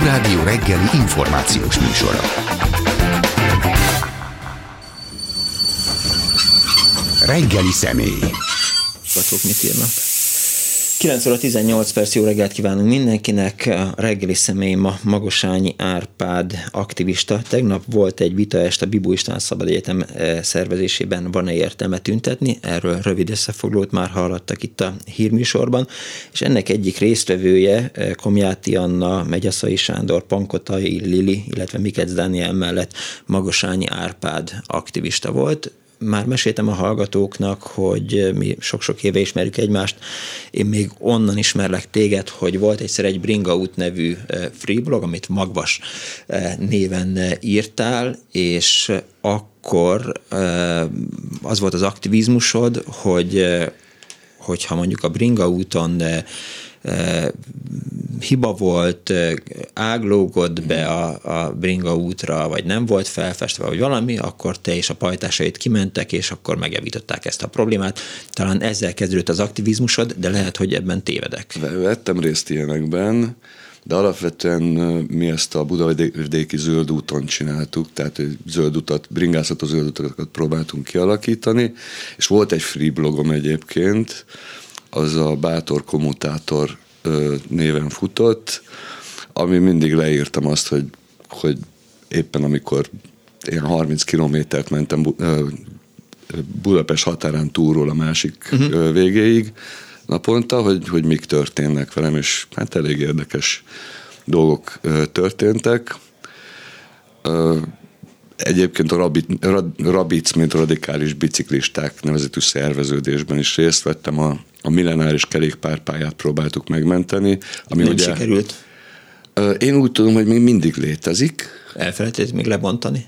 Klubrádió reggeli információs műsora. Reggeli személy. Batok mit írnak? 9 óra 18 perc, jó reggelt kívánunk mindenkinek. A reggeli személy ma Magosányi Árpád aktivista. Tegnap volt egy vita est a Bibu István Szabad Egyetem eh, szervezésében, van-e értelme tüntetni? Erről rövid összefoglalót már hallottak itt a hírműsorban. És ennek egyik résztvevője, eh, Komjáti Anna, Megyaszai Sándor, Pankotai Lili, illetve Mikec Dániel mellett Magosányi Árpád aktivista volt már meséltem a hallgatóknak, hogy mi sok-sok éve ismerjük egymást. Én még onnan ismerlek téged, hogy volt egyszer egy Bringaut nevű freeblog, amit Magvas néven írtál, és akkor az volt az aktivizmusod, hogy hogyha mondjuk a Bringa úton hiba volt, áglógott be a, a bringa útra, vagy nem volt felfestve, vagy valami, akkor te és a pajtásait kimentek, és akkor megjavították ezt a problémát. Talán ezzel kezdődött az aktivizmusod, de lehet, hogy ebben tévedek. Vettem részt ilyenekben, de alapvetően mi ezt a Budavidéki zöld úton csináltuk, tehát zöld utat, bringászatos zöld utakat próbáltunk kialakítani, és volt egy free blogom egyébként, az a Bátor Kommutátor néven futott, ami mindig leírtam azt, hogy, hogy éppen amikor én 30 kilométert mentem Budapest határán túlról a másik uh-huh. végéig naponta, hogy, hogy mik történnek velem, és hát elég érdekes dolgok történtek. Egyébként a Rabic, Rabic mint radikális biciklisták nevezetű szerveződésben is részt vettem. A, a millenáris kerékpárpályát próbáltuk megmenteni. Ami Nem ugye, sikerült? Én úgy tudom, hogy még mindig létezik. Elfelejtett még lebontani?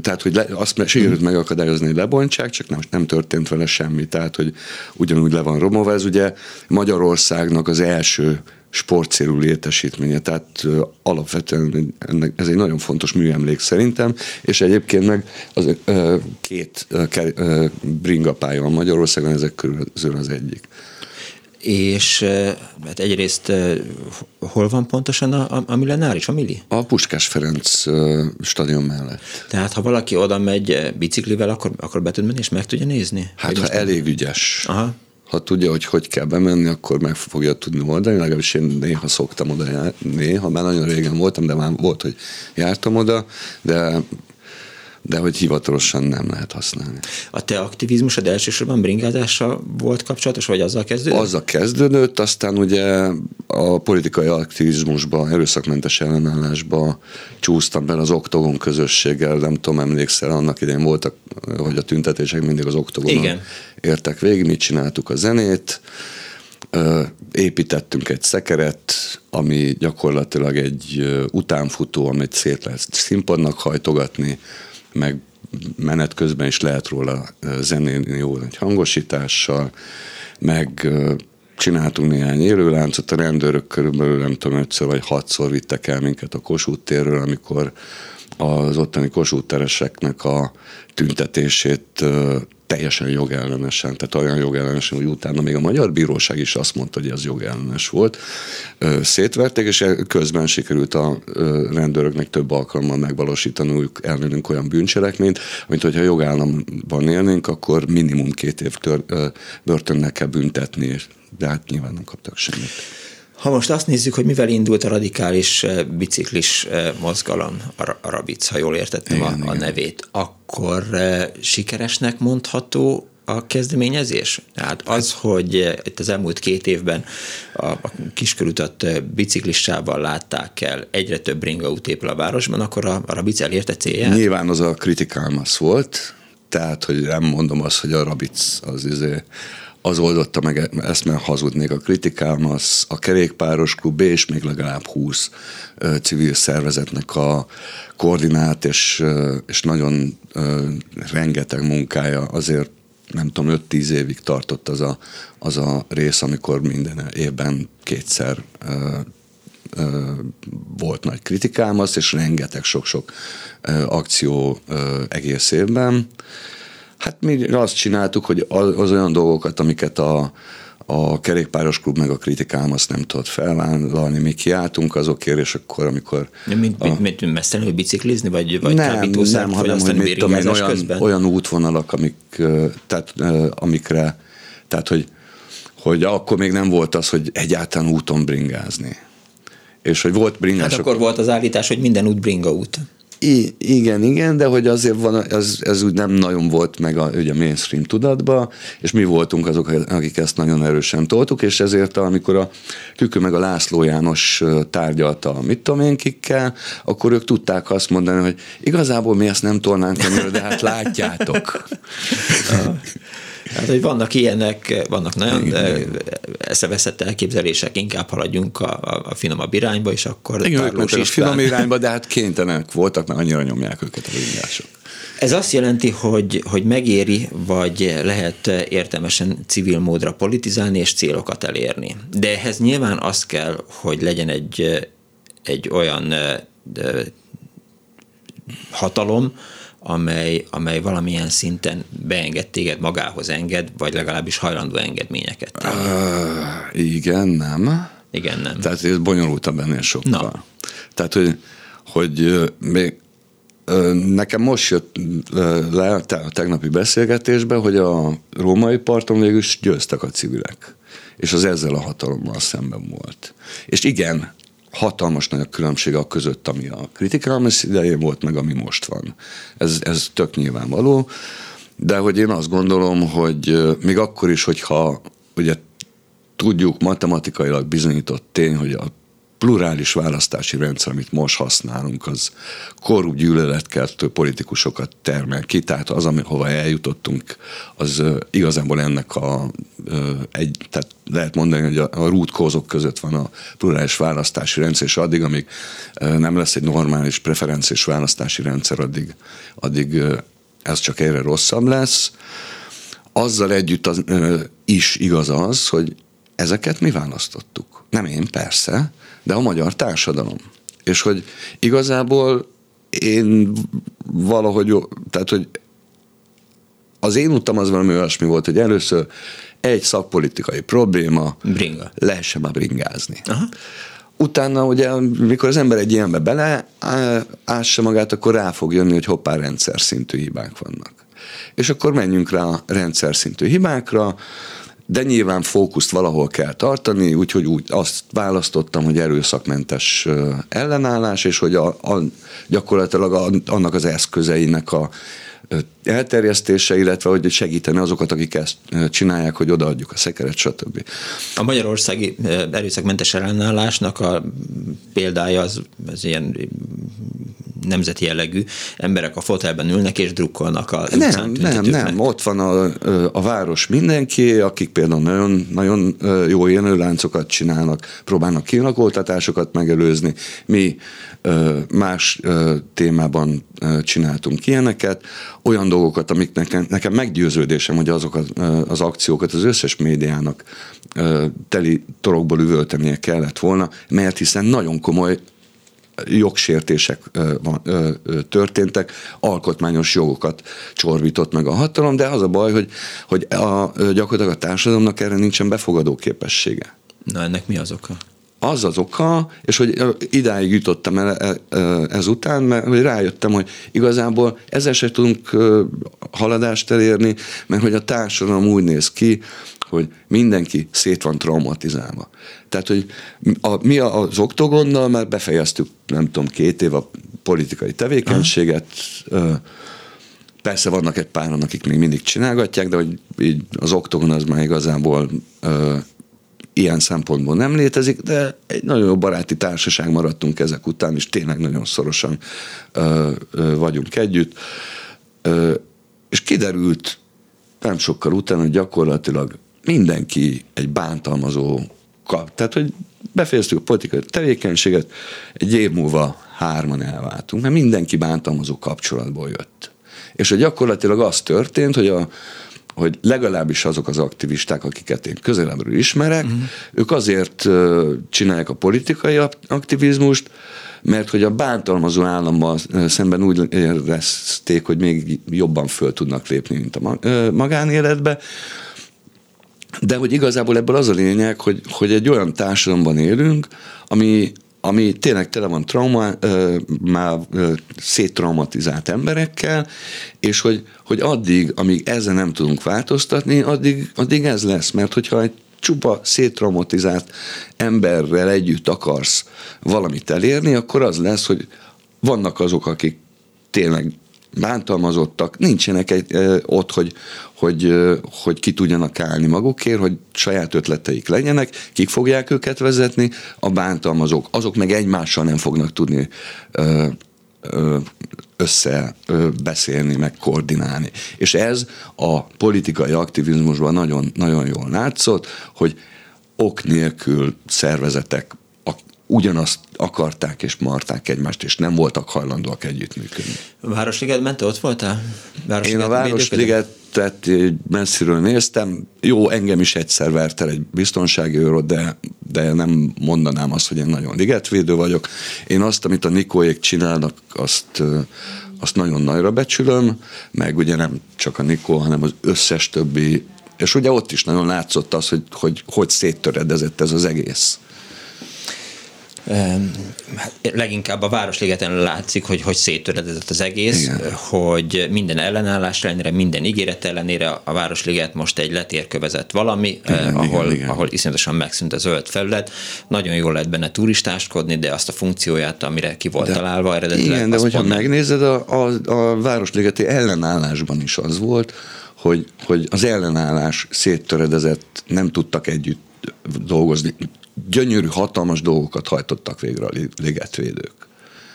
Tehát, hogy le, azt sikerült hmm. megakadályozni, hogy lebontsák, csak nem, nem történt vele semmi. Tehát, hogy ugyanúgy le van romolva. Ez ugye Magyarországnak az első sportcélú létesítménye, tehát alapvetően ennek, ez egy nagyon fontos műemlék szerintem, és egyébként meg az, két bringapálya van Magyarországon, ezek közül az egyik és hát egyrészt hol van pontosan a, a, a millenáris, a milli? A Puskás Ferenc stadion mellett. Tehát ha valaki oda megy biciklivel, akkor, akkor be tud menni és meg tudja nézni? Hát ha elég ügyes. Aha ha tudja, hogy hogy kell bemenni, akkor meg fogja tudni oldani. Legalábbis én néha szoktam oda járni, néha, már nagyon régen voltam, de már volt, hogy jártam oda, de de hogy hivatalosan nem lehet használni. A te aktivizmusod elsősorban bringázással volt kapcsolatos, vagy azzal kezdődött? Azzal kezdődött, aztán ugye a politikai aktivizmusba, erőszakmentes ellenállásba csúsztam bele az oktogon közösséggel, nem tudom, emlékszel, annak idején voltak, hogy a tüntetések mindig az oktogonon Igen. értek végig, mit csináltuk a zenét, építettünk egy szekeret, ami gyakorlatilag egy utánfutó, amit szét lehet színpadnak hajtogatni, meg menet közben is lehet róla zenélni jó egy hangosítással, meg csináltunk néhány élőláncot, a rendőrök körülbelül nem tudom, ötször vagy hatszor vittek el minket a Kossuth térről, amikor az ottani Kossuth tereseknek a tüntetését teljesen jogellenesen, tehát olyan jogellenesen, hogy utána még a magyar bíróság is azt mondta, hogy ez jogellenes volt. Szétverték, és közben sikerült a rendőröknek több alkalommal megvalósítaniuk ellenünk olyan bűncselekményt, mint hogyha jogállamban élnénk, akkor minimum két év tör, börtönnek kell büntetni, de hát nyilván nem kaptak semmit. Ha most azt nézzük, hogy mivel indult a radikális biciklis mozgalom, a Rabic, ha jól értettem igen, a, igen. a nevét, akkor sikeresnek mondható a kezdeményezés? Tehát az, hogy itt az elmúlt két évben a, a kiskörútat biciklissával látták el, egyre több ringaút épül a városban, akkor a, a Rabic elérte célját? Nyilván az a kritikálmasz volt, tehát, hogy nem mondom azt, hogy a Rabic az izé az oldotta meg ezt, mert hazudnék a kritikám, az a kerékpáros klub és még legalább 20 civil szervezetnek a koordinált és, és nagyon rengeteg munkája azért nem tudom, 5-10 évig tartott az a, az a rész, amikor minden évben kétszer volt nagy kritikám, az, és rengeteg sok-sok akció egész évben. Hát mi azt csináltuk, hogy az olyan dolgokat, amiket a, a kerékpáros klub meg a kritikám azt nem tudott felvállalni, mi kiálltunk azokért, és akkor, amikor... Mint, a... mint, mint messzenő biciklizni, vagy, vagy nem, nem, hanem, hogy mit tudom én, olyan, közben? olyan útvonalak, amik, tehát, amikre, tehát, hogy, hogy akkor még nem volt az, hogy egyáltalán úton bringázni. És hogy volt bringás. Hát akkor volt az állítás, hogy minden út bringa út. I, igen, igen, de hogy azért van, ez, ez úgy nem nagyon volt meg a, ugye a mainstream tudatba, és mi voltunk azok, akik ezt nagyon erősen toltuk, és ezért amikor a Kükü meg a László János tárgyalta mit tudom én kikkel, akkor ők tudták azt mondani, hogy igazából mi ezt nem tolnánk de hát látjátok. Hát, hogy vannak ilyenek, vannak nagyon eszeveszett elképzelések, inkább haladjunk a, a finomabb irányba, és akkor Igen, ők a finom irányba, de hát kénytelenek voltak, mert annyira nyomják őket a vingások. Ez azt jelenti, hogy, hogy megéri, vagy lehet értelmesen civil módra politizálni és célokat elérni. De ehhez nyilván az kell, hogy legyen egy, egy olyan hatalom, amely, amely valamilyen szinten beenged téged magához enged, vagy legalábbis hajlandó engedményeket tenni. Uh, igen, nem. Igen, nem. Tehát ez bonyolultabb ennél sokkal. Na. Tehát, hogy, hogy még Nekem most jött le a tegnapi beszélgetésben, hogy a római parton végül is győztek a civilek. És az ezzel a hatalommal szemben volt. És igen, hatalmas nagy a különbség a között, ami a kritikális idején volt, meg ami most van. Ez, ez tök nyilvánvaló, de hogy én azt gondolom, hogy még akkor is, hogyha ugye tudjuk matematikailag bizonyított tény, hogy a plurális választási rendszer, amit most használunk, az korrupt gyűlöletkeltő politikusokat termel ki, tehát az, hova eljutottunk, az igazából ennek a egy, tehát lehet mondani, hogy a, a rútkózok között van a plurális választási rendszer, és addig, amíg nem lesz egy normális preferenciás választási rendszer, addig, addig ez csak egyre rosszabb lesz. Azzal együtt az, is igaz az, hogy ezeket mi választottuk. Nem én, persze, de a magyar társadalom. És hogy igazából én valahogy, tehát hogy az én utam az valami olyasmi volt, hogy először egy szakpolitikai probléma, Bringa. lehessen már bringázni. Aha. Utána ugye, mikor az ember egy ilyenbe bele ássa magát, akkor rá fog jönni, hogy hoppá, rendszer szintű hibák vannak. És akkor menjünk rá a rendszer szintű hibákra, de nyilván fókuszt valahol kell tartani, úgyhogy úgy azt választottam, hogy erőszakmentes ellenállás, és hogy a, a, gyakorlatilag a, annak az eszközeinek a elterjesztése, illetve hogy segíteni azokat, akik ezt csinálják, hogy odaadjuk a szekeret, stb. A magyarországi erőszakmentes ellenállásnak a példája az, az ilyen nemzeti jellegű emberek a fotelben ülnek és drukkolnak a Nem, nem, nem. Ott van a, a város mindenki, akik például nagyon, nagyon jó élőláncokat csinálnak, próbálnak kilakoltatásokat megelőzni. Mi más témában csináltunk ilyeneket, olyan dolgokat, amik nekem, nekem meggyőződésem, hogy azok az, az akciókat az összes médiának teli torokból üvöltenie kellett volna, mert hiszen nagyon komoly jogsértések történtek, alkotmányos jogokat csorbított meg a hatalom, de az a baj, hogy, hogy a, gyakorlatilag a társadalomnak erre nincsen befogadó képessége. Na ennek mi az oka? Az az oka, és hogy idáig jutottam el e, e, ezután, mert hogy rájöttem, hogy igazából ezzel se tudunk haladást elérni, mert hogy a társadalom úgy néz ki, hogy mindenki szét van traumatizálva. Tehát, hogy a, mi az oktogonnal már befejeztük, nem tudom, két év a politikai tevékenységet, Aha. Persze vannak egy páran, akik még mindig csinálgatják, de hogy így az oktogon az már igazából ilyen szempontból nem létezik, de egy nagyon jó baráti társaság maradtunk ezek után, és tényleg nagyon szorosan ö, ö, vagyunk együtt. Ö, és kiderült nem sokkal utána, hogy gyakorlatilag mindenki egy bántalmazó kap. Tehát, hogy befejeztük a politikai tevékenységet, egy év múlva hárman elváltunk, mert mindenki bántalmazó kapcsolatból jött. És hogy gyakorlatilag az történt, hogy a, hogy legalábbis azok az aktivisták, akiket én közelebbről ismerek, uh-huh. ők azért csinálják a politikai aktivizmust, mert hogy a bántalmazó állammal szemben úgy érezték, hogy még jobban föl tudnak lépni, mint a magánéletbe, de hogy igazából ebből az a lényeg, hogy, hogy egy olyan társadalomban élünk, ami, ami tényleg tele van trauma, már széttraumatizált emberekkel, és hogy, hogy addig, amíg ezzel nem tudunk változtatni, addig, addig ez lesz, mert hogyha egy csupa széttraumatizált emberrel együtt akarsz valamit elérni, akkor az lesz, hogy vannak azok, akik tényleg bántalmazottak, nincsenek egy, ö, ott, hogy, hogy, ö, hogy ki tudjanak állni magukért, hogy saját ötleteik legyenek, kik fogják őket vezetni, a bántalmazók, azok meg egymással nem fognak tudni ö, össze beszélni, meg koordinálni. És ez a politikai aktivizmusban nagyon, nagyon jól látszott, hogy ok nélkül szervezetek ugyanazt akarták és marták egymást, és nem voltak hajlandóak együttműködni. A Városligetben te ott voltál? Városliget Én a Városligetet messziről néztem. Jó, engem is egyszer vert el egy biztonsági őrot, de, de nem mondanám azt, hogy én nagyon ligetvédő vagyok. Én azt, amit a Nikóék csinálnak, azt, azt nagyon nagyra becsülöm, meg ugye nem csak a Nikó, hanem az összes többi és ugye ott is nagyon látszott az, hogy hogy, hogy széttöredezett ez az egész. Leginkább a Városligeten látszik, hogy hogy széttöredezett az egész, igen. hogy minden ellenállás ellenére, minden ígéret ellenére a Városliget most egy letérkövezett valami, igen, eh, ahol, igen, igen. ahol iszonyatosan megszűnt a zöld felület. Nagyon jól lehet benne turistáskodni, de azt a funkcióját, amire ki volt de, találva eredetileg. Igen, de hogyha pont... megnézed, a, a, a Városligeti ellenállásban is az volt, hogy, hogy az ellenállás széttöredezett, nem tudtak együtt dolgozni gyönyörű, hatalmas dolgokat hajtottak végre a ligetvédők.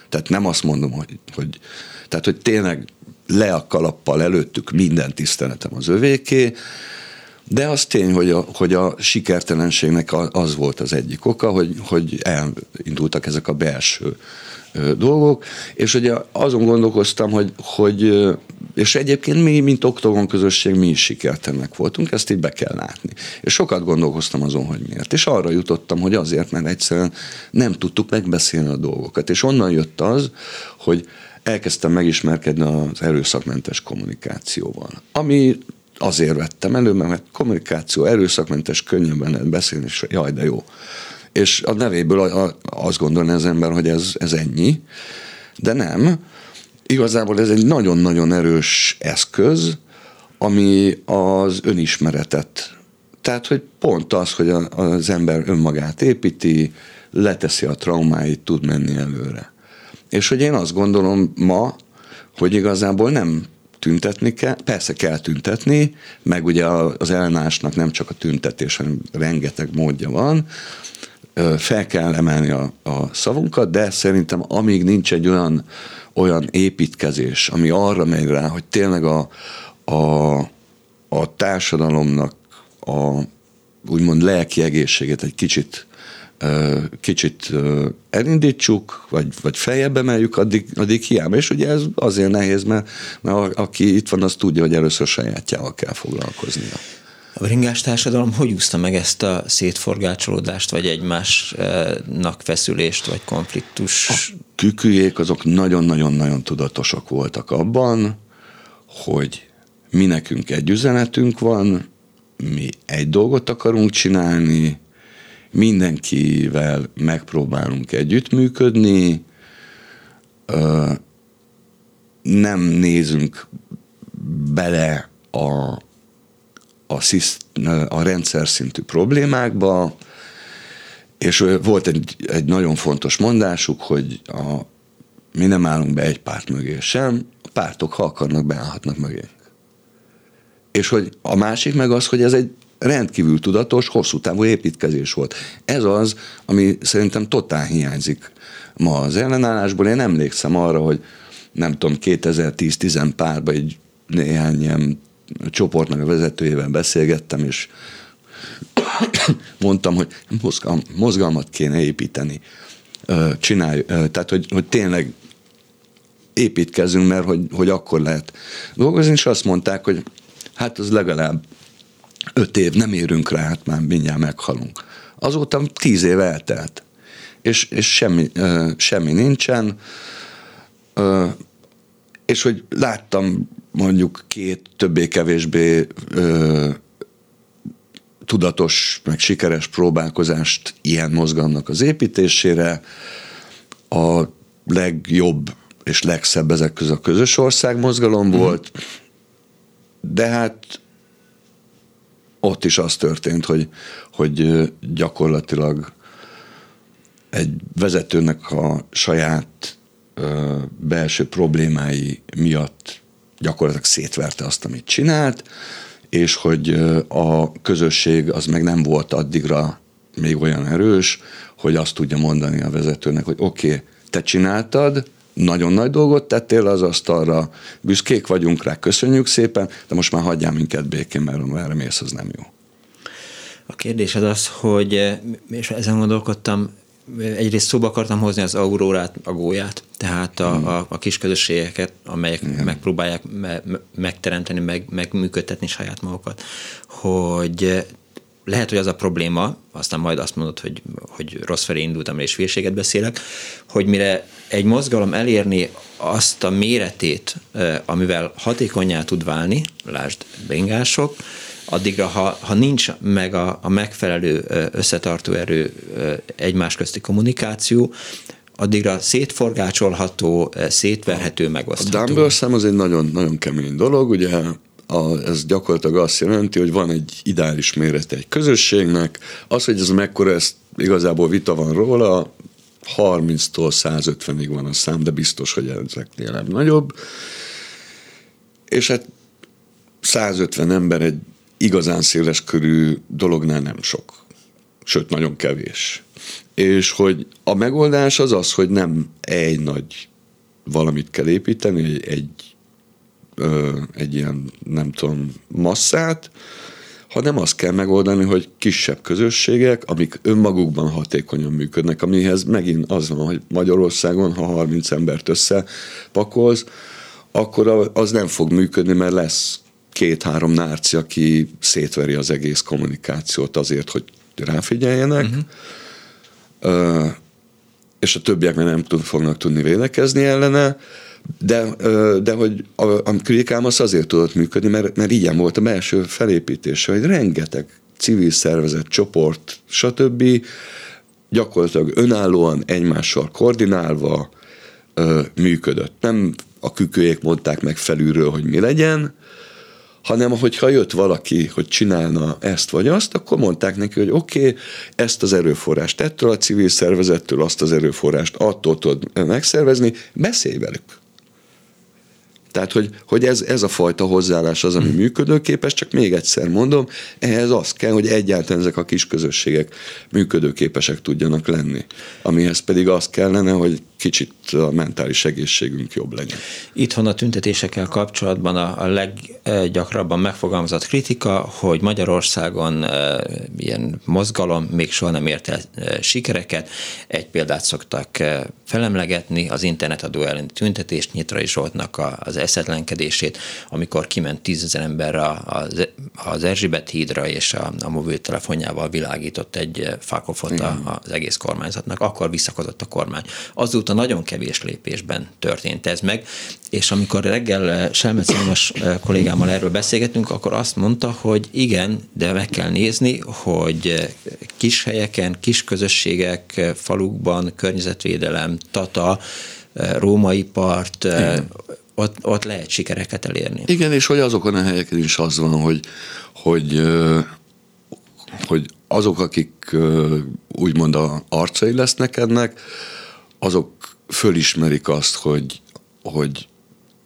Tehát nem azt mondom, hogy, hogy, tehát, hogy tényleg le a kalappal előttük minden tiszteletem az övéké, de az tény, hogy a, hogy a sikertelenségnek az volt az egyik oka, hogy, hogy elindultak ezek a belső dolgok, és ugye azon gondolkoztam, hogy, hogy és egyébként mi, mint oktogon közösség, mi is sikertelennek voltunk, ezt így be kell látni. És sokat gondolkoztam azon, hogy miért. És arra jutottam, hogy azért, mert egyszerűen nem tudtuk megbeszélni a dolgokat. És onnan jött az, hogy elkezdtem megismerkedni az erőszakmentes kommunikációval. Ami azért vettem elő, mert kommunikáció, erőszakmentes, könnyebben lehet beszélni, és jaj, de jó. És a nevéből azt gondolni az ember, hogy ez, ez ennyi, de nem. Igazából ez egy nagyon-nagyon erős eszköz, ami az önismeretet. Tehát, hogy pont az, hogy az ember önmagát építi, leteszi a traumáit, tud menni előre. És hogy én azt gondolom ma, hogy igazából nem tüntetni kell, persze kell tüntetni, meg ugye az ellenállásnak nem csak a tüntetés, hanem rengeteg módja van, fel kell emelni a, a szavunkat, de szerintem amíg nincs egy olyan, olyan építkezés, ami arra megy rá, hogy tényleg a, a, a társadalomnak a úgymond lelki egészséget egy kicsit kicsit elindítsuk, vagy, vagy feljebb emeljük, addig, addig hiába. És ugye ez azért nehéz, mert, mert aki itt van, az tudja, hogy először sajátjával kell foglalkoznia. A bringás társadalom hogy úszta meg ezt a szétforgácsolódást, vagy egymásnak feszülést, vagy konfliktus? A küküjék azok nagyon-nagyon-nagyon tudatosak voltak abban, hogy mi nekünk egy üzenetünk van, mi egy dolgot akarunk csinálni, mindenkivel megpróbálunk együttműködni, nem nézünk bele a a, a rendszer szintű problémákba, és volt egy, egy nagyon fontos mondásuk, hogy a, mi nem állunk be egy párt mögé sem, a pártok, ha akarnak, beállhatnak mögé. És hogy a másik meg az, hogy ez egy rendkívül tudatos, hosszú távú építkezés volt. Ez az, ami szerintem totál hiányzik ma az ellenállásból. Én emlékszem arra, hogy nem tudom, 2010-10 párban egy néhány ilyen csoportnak a vezetőjével beszélgettem, és mondtam, hogy mozgalmat kéne építeni. Csinálj, tehát, hogy, hogy tényleg építkezünk, mert hogy, hogy akkor lehet dolgozni, és azt mondták, hogy hát az legalább öt év, nem érünk rá, hát már mindjárt meghalunk. Azóta tíz év eltelt, és, és semmi, semmi nincsen, és hogy láttam mondjuk két többé-kevésbé tudatos, meg sikeres próbálkozást ilyen mozgalomnak az építésére. A legjobb és legszebb ezek között a közös ország mozgalom mm. volt, de hát ott is az történt, hogy, hogy gyakorlatilag egy vezetőnek a saját ö, belső problémái miatt gyakorlatilag szétverte azt, amit csinált, és hogy a közösség az meg nem volt addigra még olyan erős, hogy azt tudja mondani a vezetőnek, hogy oké, okay, te csináltad, nagyon nagy dolgot tettél az asztalra, büszkék vagyunk rá, köszönjük szépen, de most már hagyjál minket békén, mert merre mész, az nem jó. A kérdés az az, hogy, és ezen gondolkodtam, egyrészt szóba akartam hozni az aurórát, a gólyát, tehát a, a, a kis közösségeket, amelyek Igen. megpróbálják me, megteremteni, meg, megműködtetni saját magukat, hogy lehet, hogy az a probléma, aztán majd azt mondod, hogy, hogy rossz felé indultam, és hülyeséget beszélek, hogy mire egy mozgalom elérni azt a méretét, amivel hatékonyá tud válni, lásd bringások, addigra, ha, ha nincs meg a, a megfelelő összetartó erő egymás közti kommunikáció, addigra szétforgácsolható, szétverhető, megosztható. A Dumbbell szám az egy nagyon, nagyon kemény dolog, ugye a, ez gyakorlatilag azt jelenti, hogy van egy ideális mérete egy közösségnek, az, hogy ez mekkora, ez igazából vita van róla, 30-tól 150-ig van a szám, de biztos, hogy ezeknél nagyobb. És hát 150 ember egy igazán széles körű dolognál nem sok. Sőt, nagyon kevés. És hogy a megoldás az az, hogy nem egy nagy valamit kell építeni, egy, egy, ö, egy ilyen, nem tudom, masszát, hanem azt kell megoldani, hogy kisebb közösségek, amik önmagukban hatékonyan működnek, amihez megint az van, hogy Magyarországon, ha 30 embert összepakolsz, akkor az nem fog működni, mert lesz két-három nárci, aki szétveri az egész kommunikációt azért, hogy ráfigyeljenek, uh-huh. uh, és a többiek meg nem tud, fognak tudni védekezni ellene, de, uh, de hogy a, a kritikám az azért tudott működni, mert, mert ilyen volt a belső felépítése, hogy rengeteg civil szervezet, csoport, stb. gyakorlatilag önállóan egymással koordinálva uh, működött. Nem a kükőjék mondták meg felülről, hogy mi legyen, hanem hogyha jött valaki, hogy csinálna ezt vagy azt, akkor mondták neki, hogy oké, okay, ezt az erőforrást ettől a civil szervezettől, azt az erőforrást attól tudod megszervezni, beszélj velük. Tehát, hogy, hogy ez, ez a fajta hozzáállás az, ami hmm. működőképes, csak még egyszer mondom, ehhez az kell, hogy egyáltalán ezek a kis közösségek működőképesek tudjanak lenni. Amihez pedig az kellene, hogy kicsit a mentális egészségünk jobb legyen. Itthon a tüntetésekkel kapcsolatban a, a leggyakrabban megfogalmazott kritika, hogy Magyarországon e, ilyen mozgalom még soha nem ért el e, sikereket. Egy példát szoktak e, felemlegetni, az internetadó elleni tüntetést Nyitrai Zsoltnak az eszetlenkedését, amikor kiment tízezer ember az, az Erzsébet hídra, és a, a mobiltelefonjával világított egy fakofot az egész kormányzatnak, akkor visszakozott a kormány. Azóta nagyon kevés lépésben történt ez meg, és amikor reggel Selmec János kollégámmal erről beszélgetünk, akkor azt mondta, hogy igen, de meg kell nézni, hogy kis helyeken, kis közösségek, falukban, környezetvédelem, Tata, római part, igen ott, ott lehet sikereket elérni. Igen, és hogy azokon a helyeken is az van, hogy, hogy, hogy azok, akik úgymond a arcai lesznek ennek, azok fölismerik azt, hogy, hogy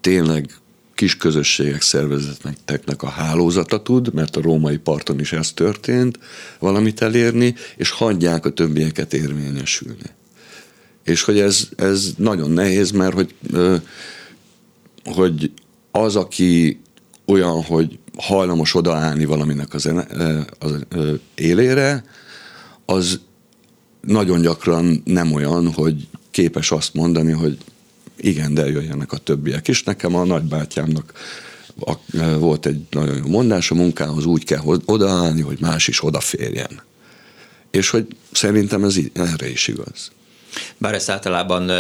tényleg kis közösségek szervezeteknek a hálózata tud, mert a római parton is ez történt, valamit elérni, és hagyják a többieket érvényesülni. És hogy ez, ez nagyon nehéz, mert hogy hogy az, aki olyan, hogy hajlamos odaállni valaminek az, az élére, az nagyon gyakran nem olyan, hogy képes azt mondani, hogy igen, de jöjjenek a többiek is. Nekem a nagybátyámnak volt egy nagyon jó mondás, a munkához úgy kell odaállni, hogy más is odaférjen. És hogy szerintem ez erre is igaz. Bár ezt általában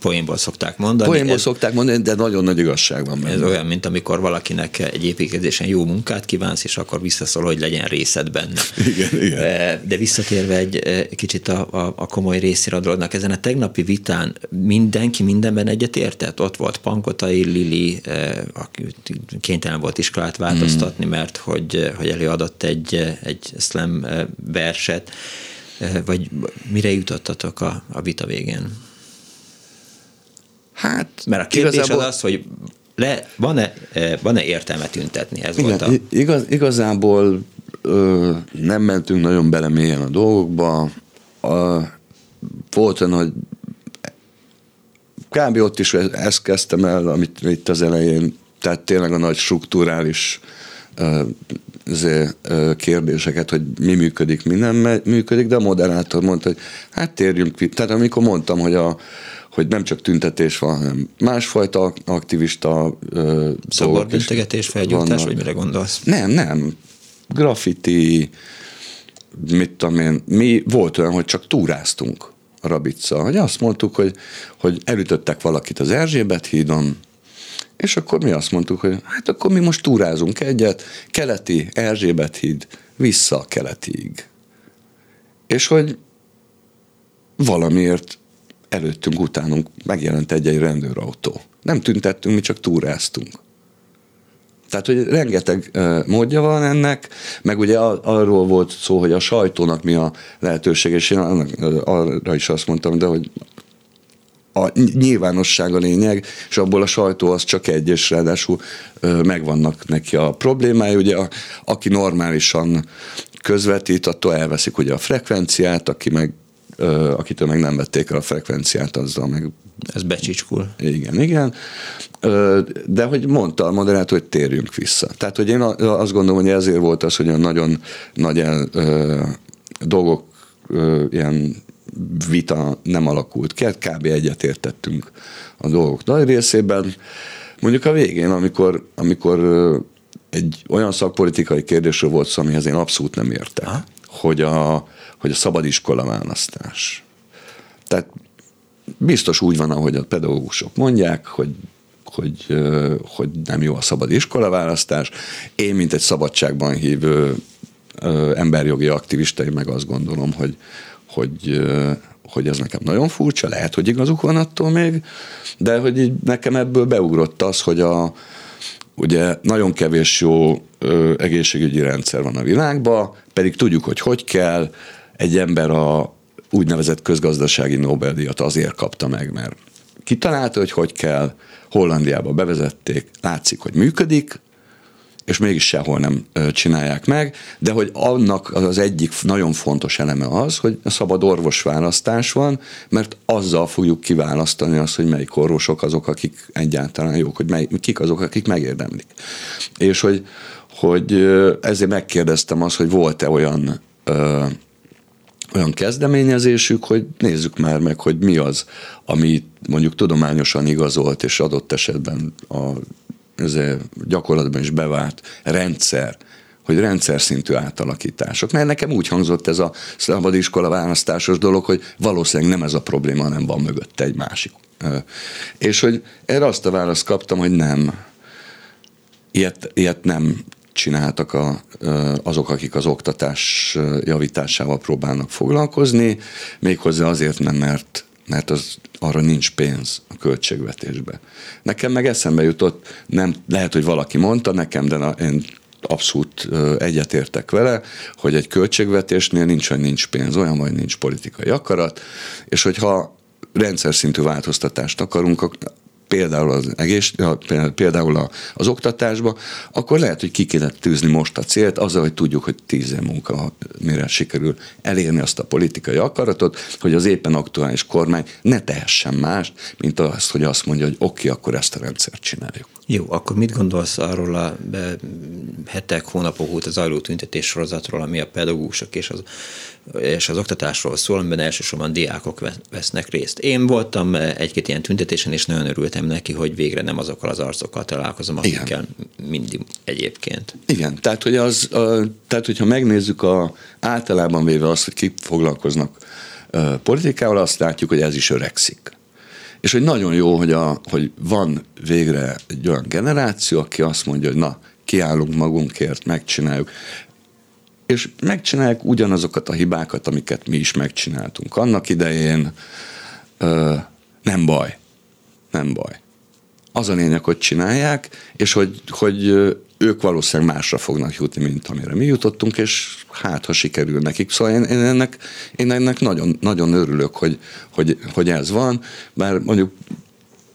poénból szokták mondani. Poénból ez, szokták mondani, de nagyon nagy igazság van benne. Ez olyan, mint amikor valakinek egy építkezésen jó munkát kívánsz, és akkor visszaszól, hogy legyen részed benne. Igen, igen. De visszatérve egy kicsit a, a, a komoly dolognak, ezen a tegnapi vitán mindenki mindenben egyetértett? Ott volt Pankotai Lili, aki kénytelen volt iskolát változtatni, mert hogy, hogy előadott egy, egy slam verset vagy mire jutottatok a, a vita végén? Hát, Mert a kérdés igazából... az az, hogy le, van-e, van-e értelme tüntetni? Ez Igen, volt a... igaz, igazából ö, nem mentünk nagyon bele mélyen a dolgokba. A, volt olyan, hogy kb. ott is ezt kezdtem el, amit itt az elején, tehát tényleg a nagy struktúrális kérdéseket, hogy mi működik, mi nem működik, de a moderátor mondta, hogy hát térjünk, tehát amikor mondtam, hogy a, hogy nem csak tüntetés van, hanem másfajta aktivista Szabadbüntegetés, felgyújtás, vagy mire gondolsz? Nem, nem. Graffiti, mit tudom én, mi volt olyan, hogy csak túráztunk a Rabica, hogy azt mondtuk, hogy, hogy elütöttek valakit az Erzsébet hídon, és akkor mi azt mondtuk, hogy hát akkor mi most túrázunk egyet, keleti Erzsébet híd, vissza a keletiig. És hogy valamiért előttünk, utánunk megjelent egy-egy rendőrautó. Nem tüntettünk, mi csak túráztunk. Tehát, hogy rengeteg módja van ennek, meg ugye arról volt szó, hogy a sajtónak mi a lehetőség, és én arra is azt mondtam, de hogy a nyilvánosság a lényeg, és abból a sajtó az csak egy, és ráadásul megvannak neki a problémái. Ugye a, aki normálisan közvetít, attól elveszik ugye a frekvenciát, aki meg akitől meg nem vették el a frekvenciát, azzal meg... Ez becsicskul. Igen, igen. De hogy mondta a moderátor, hogy térjünk vissza. Tehát, hogy én azt gondolom, hogy ezért volt az, hogy a nagyon nagy el, dolgok ilyen vita nem alakult ki, hát kb. egyetértettünk a dolgok nagy részében. Mondjuk a végén, amikor, amikor egy olyan szakpolitikai kérdésről volt szó, amihez én abszolút nem értek, Aha. hogy a, hogy a szabadiskola választás. Tehát biztos úgy van, ahogy a pedagógusok mondják, hogy hogy, hogy nem jó a szabad iskolaválasztás. Én, mint egy szabadságban hívő emberjogi aktivista, én meg azt gondolom, hogy, hogy, hogy ez nekem nagyon furcsa, lehet, hogy igazuk van attól még, de hogy így nekem ebből beugrott az, hogy a, ugye nagyon kevés jó ö, egészségügyi rendszer van a világban, pedig tudjuk, hogy hogy kell, egy ember a úgynevezett közgazdasági Nobel-díjat azért kapta meg, mert kitalálta, hogy hogy kell, Hollandiába bevezették, látszik, hogy működik, és mégis sehol nem csinálják meg, de hogy annak az egyik nagyon fontos eleme az, hogy a szabad orvosválasztás van, mert azzal fogjuk kiválasztani azt, hogy melyik orvosok azok, akik egyáltalán jók, hogy mely, kik azok, akik megérdemlik. És hogy, hogy ezért megkérdeztem azt, hogy volt-e olyan ö, olyan kezdeményezésük, hogy nézzük már meg, hogy mi az, ami mondjuk tudományosan igazolt, és adott esetben a ez gyakorlatban is bevált rendszer, hogy rendszer szintű átalakítások. Mert nekem úgy hangzott ez a szabadiskola választásos dolog, hogy valószínűleg nem ez a probléma, hanem van mögötte egy másik. És hogy erre azt a választ kaptam, hogy nem. Ilyet, ilyet nem csináltak a, azok, akik az oktatás javításával próbálnak foglalkozni, méghozzá azért nem, mert mert az, arra nincs pénz a költségvetésbe. Nekem meg eszembe jutott, nem, lehet, hogy valaki mondta nekem, de na, én abszolút egyetértek vele, hogy egy költségvetésnél nincs, hogy nincs pénz, olyan, hogy nincs politikai akarat, és hogyha rendszer szintű változtatást akarunk, például az, egész, például az oktatásba, akkor lehet, hogy ki kéne tűzni most a célt, azzal, hogy tudjuk, hogy tíz év munka, mire sikerül elérni azt a politikai akaratot, hogy az éppen aktuális kormány ne tehessen más, mint azt, hogy azt mondja, hogy oké, okay, akkor ezt a rendszert csináljuk. Jó, akkor mit gondolsz arról a hetek, hónapok óta zajló tüntetés sorozatról, ami a pedagógusok és az, és az oktatásról szól, amiben elsősorban diákok vesznek részt. Én voltam egy-két ilyen tüntetésen, és nagyon örültem neki, hogy végre nem azokkal az arcokkal találkozom, akikkel Igen. mindig egyébként. Igen, tehát, hogy az, a, tehát hogyha megnézzük a, általában véve azt, hogy kik foglalkoznak politikával, azt látjuk, hogy ez is öregszik. És hogy nagyon jó, hogy, a, hogy van végre egy olyan generáció, aki azt mondja, hogy na, kiállunk magunkért, megcsináljuk. És megcsinálják ugyanazokat a hibákat, amiket mi is megcsináltunk. Annak idején ö, nem baj. Nem baj. Az a lényeg, hogy csinálják, és hogy, hogy ők valószínűleg másra fognak jutni, mint amire mi jutottunk, és hát, ha sikerül nekik. Szóval én, én ennek, én ennek nagyon, nagyon örülök, hogy, hogy, hogy ez van, mert mondjuk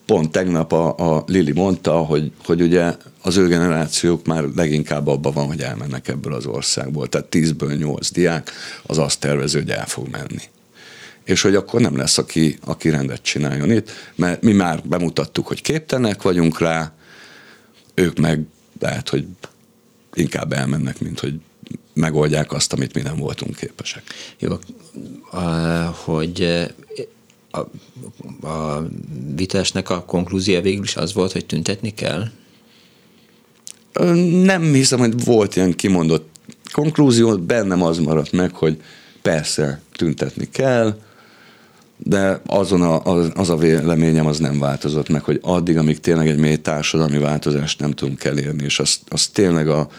pont tegnap a, a Lili mondta, hogy, hogy ugye az ő generációk már leginkább abban van, hogy elmennek ebből az országból. Tehát tízből nyolc diák az azt tervező, hogy el fog menni. És hogy akkor nem lesz, aki, aki rendet csináljon itt, mert mi már bemutattuk, hogy képtelenek vagyunk rá, ők meg lehet, hogy inkább elmennek, mint hogy megoldják azt, amit mi nem voltunk képesek. Jó, hogy a, a vitásnak a konklúzia végül is az volt, hogy tüntetni kell? Nem hiszem, hogy volt ilyen kimondott konklúzió, bennem az maradt meg, hogy persze tüntetni kell, de azon a, az, az a véleményem az nem változott meg, hogy addig, amíg tényleg egy mély társadalmi változást nem tudunk elérni, és azt, azt tényleg a,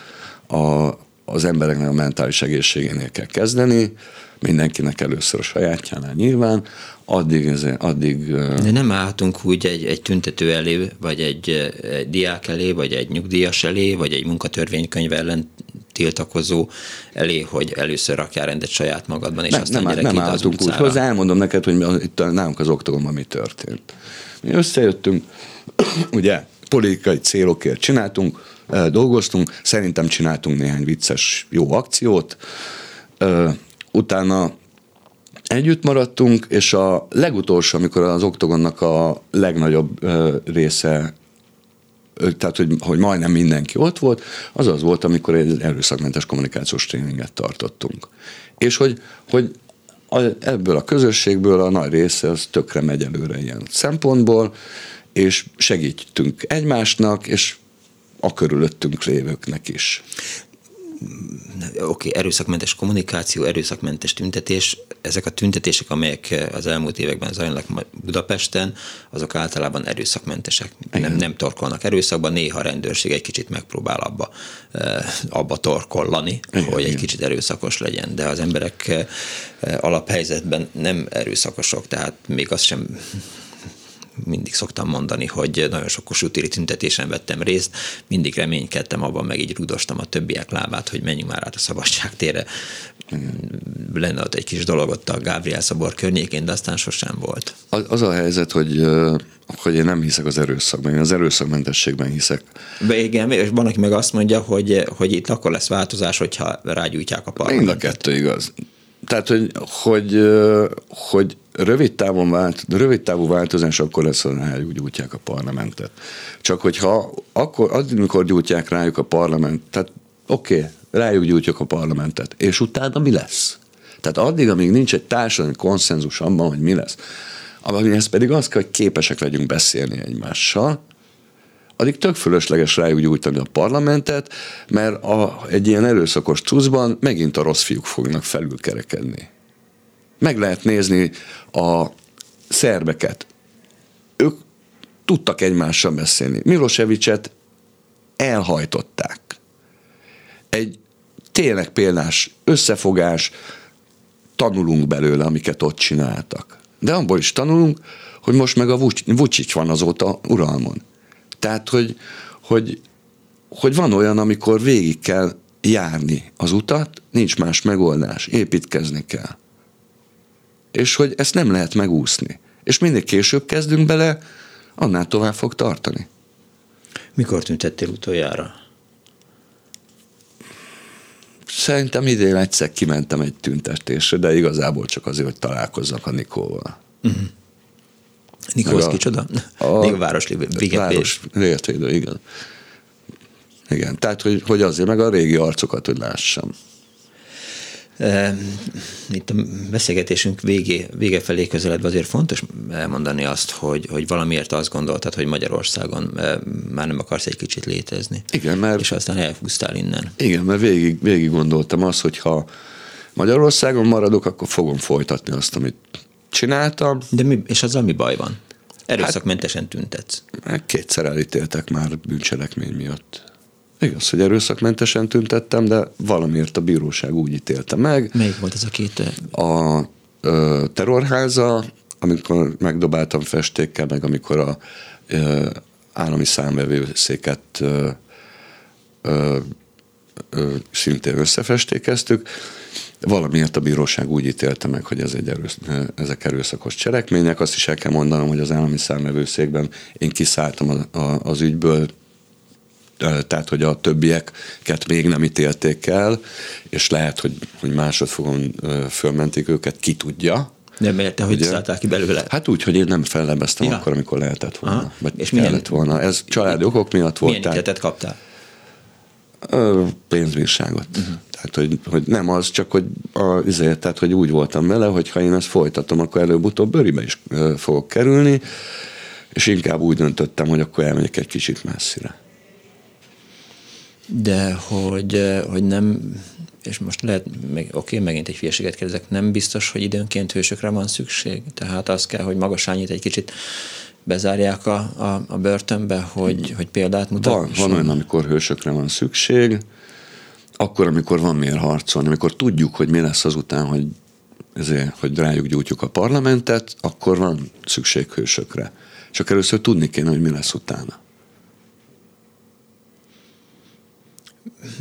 a, az embereknek a mentális egészségénél kell kezdeni, mindenkinek először a sajátjánál nyilván, addig, ez, addig... De nem állhatunk úgy egy, egy tüntető elé, vagy egy, egy diák elé, vagy egy nyugdíjas elé, vagy egy munkatörvénykönyv ellen tiltakozó elé, hogy először rakjál rendet saját magadban, és nem, aztán nem, nem állhatunk úgy hozzá. Elmondom neked, hogy itt nálunk az oktogonban mi történt. Mi összejöttünk, ugye politikai célokért csináltunk, dolgoztunk, szerintem csináltunk néhány vicces jó akciót, utána együtt maradtunk, és a legutolsó, amikor az oktogonnak a legnagyobb része tehát hogy, hogy majdnem mindenki ott volt, az az volt, amikor egy erőszakmentes kommunikációs tréninget tartottunk. És hogy, hogy a, ebből a közösségből a nagy része az tökre megy előre ilyen szempontból, és segítünk egymásnak, és a körülöttünk lévőknek is. Oké, okay, erőszakmentes kommunikáció, erőszakmentes tüntetés, ezek a tüntetések, amelyek az elmúlt években zajlanak Budapesten, azok általában erőszakmentesek. Nem, nem torkolnak erőszakban, néha a rendőrség egy kicsit megpróbál abba, eh, abba torkollani, Igen, hogy egy kicsit erőszakos legyen, de az emberek eh, alaphelyzetben nem erőszakosok, tehát még az sem mindig szoktam mondani, hogy nagyon sok kosútéri tüntetésen vettem részt, mindig reménykedtem abban, meg így rudostam a többiek lábát, hogy menjünk már át a szabadság tére. Lenne ott egy kis dolog ott a Gábriel szobor környékén, de aztán sosem volt. Az, az a helyzet, hogy hogy én nem hiszek az erőszakban, én az erőszakmentességben hiszek. De igen, és van, aki meg azt mondja, hogy, hogy itt akkor lesz változás, hogyha rágyújtják a parlamentet. Mind a kettő igaz. Tehát, hogy, hogy, hogy rövid, távon vált, rövid távú változás akkor lesz, ha gyújtják a parlamentet. Csak hogyha akkor, addig, amikor gyújtják rájuk a parlament, tehát oké, okay, rájuk gyújtjuk a parlamentet, és utána mi lesz? Tehát addig, amíg nincs egy társadalmi konszenzus abban, hogy mi lesz, ez pedig az kell, hogy képesek legyünk beszélni egymással, addig tök fölösleges rájuk gyújtani a parlamentet, mert a, egy ilyen erőszakos cuccban megint a rossz fiúk fognak felülkerekedni. Meg lehet nézni a szerbeket. Ők tudtak egymással beszélni. Milosevicet elhajtották. Egy tényleg példás összefogás, tanulunk belőle, amiket ott csináltak. De abból is tanulunk, hogy most meg a Vucic van azóta uralmon. Tehát, hogy, hogy, hogy van olyan, amikor végig kell járni az utat, nincs más megoldás, építkezni kell. És hogy ezt nem lehet megúszni. És minél később kezdünk bele, annál tovább fog tartani. Mikor tüntettél utoljára? Szerintem idén egyszer kimentem egy tüntetésre, de igazából csak azért, hogy találkozzak a Nikóval. Uh-huh. Nikóz kicsoda? A, a város Város létvédő, igen. Igen, tehát hogy, hogy azért meg a régi arcokat, hogy lássam. Itt a beszélgetésünk végé, vége felé közeledve azért fontos elmondani azt, hogy, hogy valamiért azt gondoltad, hogy Magyarországon már nem akarsz egy kicsit létezni. Igen, mert... És aztán elhúztál innen. Igen, mert végig, végig gondoltam azt, hogy ha Magyarországon maradok, akkor fogom folytatni azt, amit csináltam. De mi, és azzal mi baj van? Erőszakmentesen tüntetsz. Hát kétszer elítéltek már bűncselekmény miatt. Igaz, hogy erőszakmentesen tüntettem, de valamiért a bíróság úgy ítélte meg. Melyik volt ez a két? A ö, terrorháza, amikor megdobáltam festékkel, meg amikor a ö, állami számvevőszéket ö, ö, ö, szintén összefestékeztük. Valamiért a bíróság úgy ítélte meg, hogy ez egy erősz, ezek erőszakos cselekmények. Azt is el kell mondanom, hogy az állami számvevőszékben én kiszálltam a, a, az ügyből, tehát hogy a többieket még nem ítélték el, és lehet, hogy, hogy másodfogon fölmentik őket, ki tudja. Nem érte, hogy szálltál ki belőle? Hát úgy, hogy én nem fellebeztem ja. akkor, amikor lehetett volna. Aha. Vagy és kellett milyen, volna. Ez családi okok miatt volt. Milyen ítéletet kaptál? Pénzbírságot. Uh-huh. Tehát, hogy, hogy nem az, csak hogy, a, izé, tehát, hogy úgy voltam vele, hogy ha én ezt folytatom, akkor előbb-utóbb bőribe is fogok kerülni, és inkább úgy döntöttem, hogy akkor elmegyek egy kicsit messzire. De hogy, hogy nem, és most lehet, meg, oké, megint egy hülyeséget kérdezek, nem biztos, hogy időnként hősökre van szükség? Tehát az kell, hogy magasányít egy kicsit bezárják a, a, a börtönbe, hogy, hogy példát mutasson? Van, van olyan, amikor hősökre van szükség, akkor, amikor van miért harcolni, amikor tudjuk, hogy mi lesz azután, hogy, ezért, hogy rájuk gyújtjuk a parlamentet, akkor van szükség hősökre. Csak először tudni kéne, hogy mi lesz utána.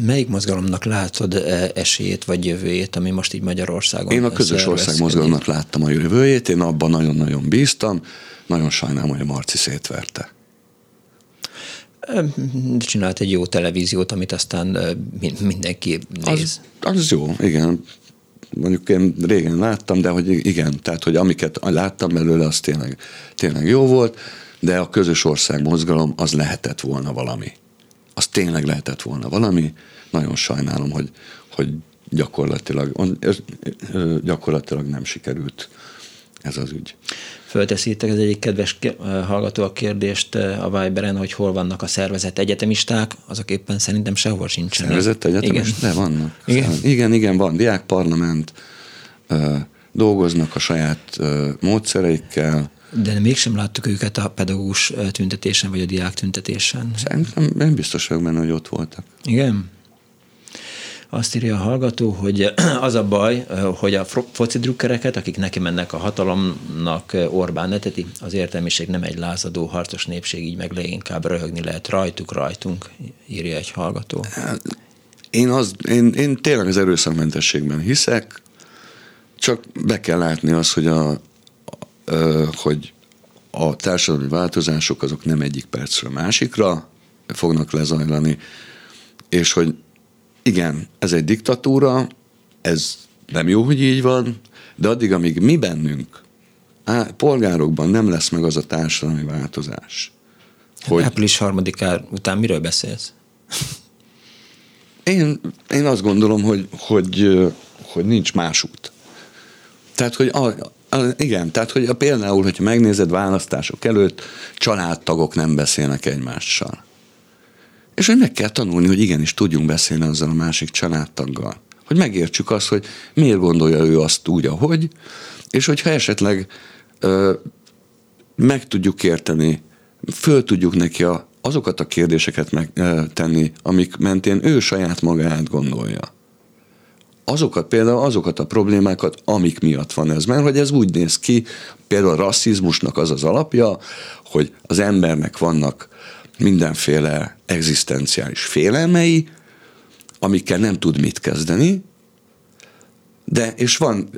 Melyik mozgalomnak látod e, esélyét vagy jövőjét, ami most így Magyarországon Én a közös ország mozgalomnak láttam a jövőjét, én abban nagyon-nagyon bíztam, nagyon sajnálom, hogy a Marci szétverte. Csinált egy jó televíziót, amit aztán mindenki néz. Az, az jó, igen. Mondjuk én régen láttam, de hogy igen, tehát hogy amiket láttam belőle, az tényleg, tényleg jó volt, de a közös ország mozgalom az lehetett volna valami. Az tényleg lehetett volna valami. Nagyon sajnálom, hogy, hogy gyakorlatilag, gyakorlatilag nem sikerült ez az ügy. Fölteszítek az egyik kedves hallgató a kérdést a Viberen, hogy hol vannak a szervezett egyetemisták, azok éppen szerintem sehol sincsenek. Szervezett egyetemisták? De vannak. Igen? igen, igen, van. Diákparlament, dolgoznak a saját módszereikkel, de mégsem láttuk őket a pedagógus tüntetésen, vagy a diák tüntetésen. Szerintem nem biztos vagyok benne, hogy ott voltak. Igen? Azt írja a hallgató, hogy az a baj, hogy a foci drukkereket, akik neki mennek a hatalomnak, Orbán neteti, az értelmiség nem egy lázadó, harcos népség, így meg leginkább röhögni lehet rajtuk, rajtunk, írja egy hallgató. Én, az, én, én tényleg az erőszakmentességben hiszek, csak be kell látni azt, hogy a, hogy a társadalmi változások azok nem egyik percről másikra fognak lezajlani, és hogy igen, ez egy diktatúra, ez nem jó, hogy így van, de addig, amíg mi bennünk, á, polgárokban nem lesz meg az a társadalmi változás. Hogy... Április harmadikán után miről beszélsz? Én, én azt gondolom, hogy, hogy, hogy nincs más út. Tehát, hogy a, a, igen, tehát, hogy a, például, hogyha megnézed választások előtt, családtagok nem beszélnek egymással. És hogy meg kell tanulni, hogy igenis tudjunk beszélni azzal a másik családtaggal. Hogy megértsük azt, hogy miért gondolja ő azt úgy, ahogy, és hogyha esetleg ö, meg tudjuk érteni, föl tudjuk neki a, azokat a kérdéseket megtenni, amik mentén ő saját magát gondolja. Azokat például azokat a problémákat, amik miatt van ez. Mert hogy ez úgy néz ki, például a rasszizmusnak az az alapja, hogy az embernek vannak mindenféle egzisztenciális félelmei, amikkel nem tud mit kezdeni, de és van,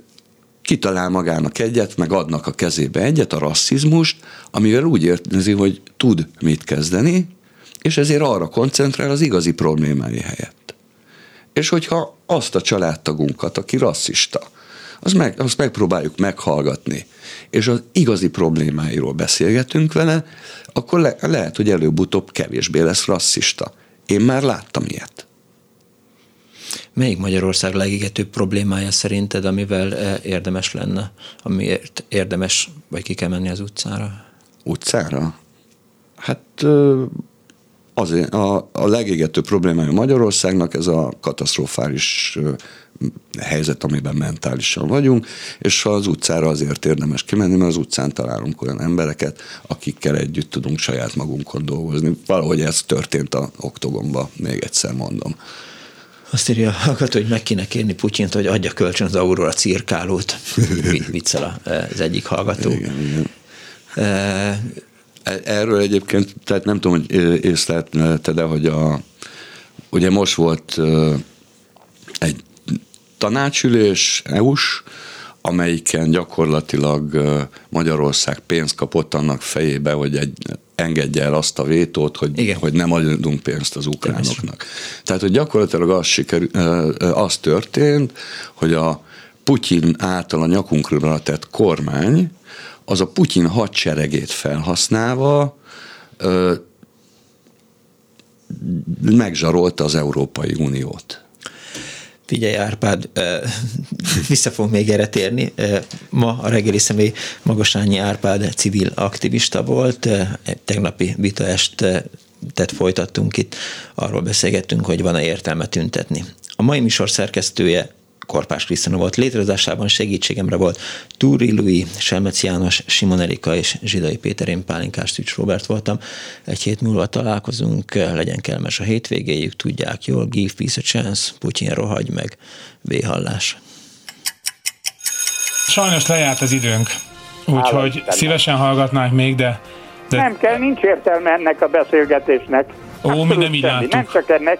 kitalál magának egyet, meg adnak a kezébe egyet, a rasszizmust, amivel úgy érzi, hogy tud mit kezdeni, és ezért arra koncentrál az igazi problémái helyett. És hogyha azt a családtagunkat, aki rasszista, azt, meg, azt megpróbáljuk meghallgatni, és az igazi problémáiról beszélgetünk vele, akkor le, lehet, hogy előbb-utóbb kevésbé lesz rasszista. Én már láttam ilyet. Melyik Magyarország legégetőbb problémája szerinted, amivel eh, érdemes lenne, amiért érdemes, vagy ki kell menni az utcára? Utcára? Hát az, a, a legégető problémája Magyarországnak ez a katasztrofális helyzet, amiben mentálisan vagyunk, és az utcára azért érdemes kimenni, mert az utcán találunk olyan embereket, akikkel együtt tudunk saját magunkon dolgozni. Valahogy ez történt a oktogonba, még egyszer mondom. Azt írja a hallgató, hogy meg kéne kérni Putyint, hogy adja kölcsön az Aurora cirkálót. Viccel az egyik hallgató. Igen, igen. E- Erről egyébként, tehát nem tudom, hogy észlelted de hogy a, ugye most volt egy tanácsülés, EU-s, amelyiken gyakorlatilag Magyarország pénzt kapott annak fejébe, hogy egy, engedje el azt a vétót, hogy, Igen. hogy nem adunk pénzt az ukránoknak. Tehát, hogy gyakorlatilag az, sikerül, az történt, hogy a Putyin által a nyakunkra tett kormány, az a Putyin hadseregét felhasználva megzsarolta az Európai Uniót. Figyelj Árpád, vissza fogunk még erre térni. Ma a reggeli személy Magasányi Árpád civil aktivista volt, tegnapi vitaest tehát folytattunk itt, arról beszélgettünk, hogy van-e értelme tüntetni. A mai műsor szerkesztője Korpás Krisztina volt. Létrehozásában, segítségemre volt Túri Lui, Selmec János, Simon Erika és Zsidai Péter, én Pálinkás Tücs Robert voltam. Egy hét múlva találkozunk, legyen kellemes a hétvégéjük, tudják jól, give peace a chance, Putyin rohagy meg, véhallás. Sajnos lejárt az időnk, úgyhogy szívesen hallgatnánk még, de, de... Nem kell, nincs értelme ennek a beszélgetésnek. Ó, mi nem így Nem csak ennek,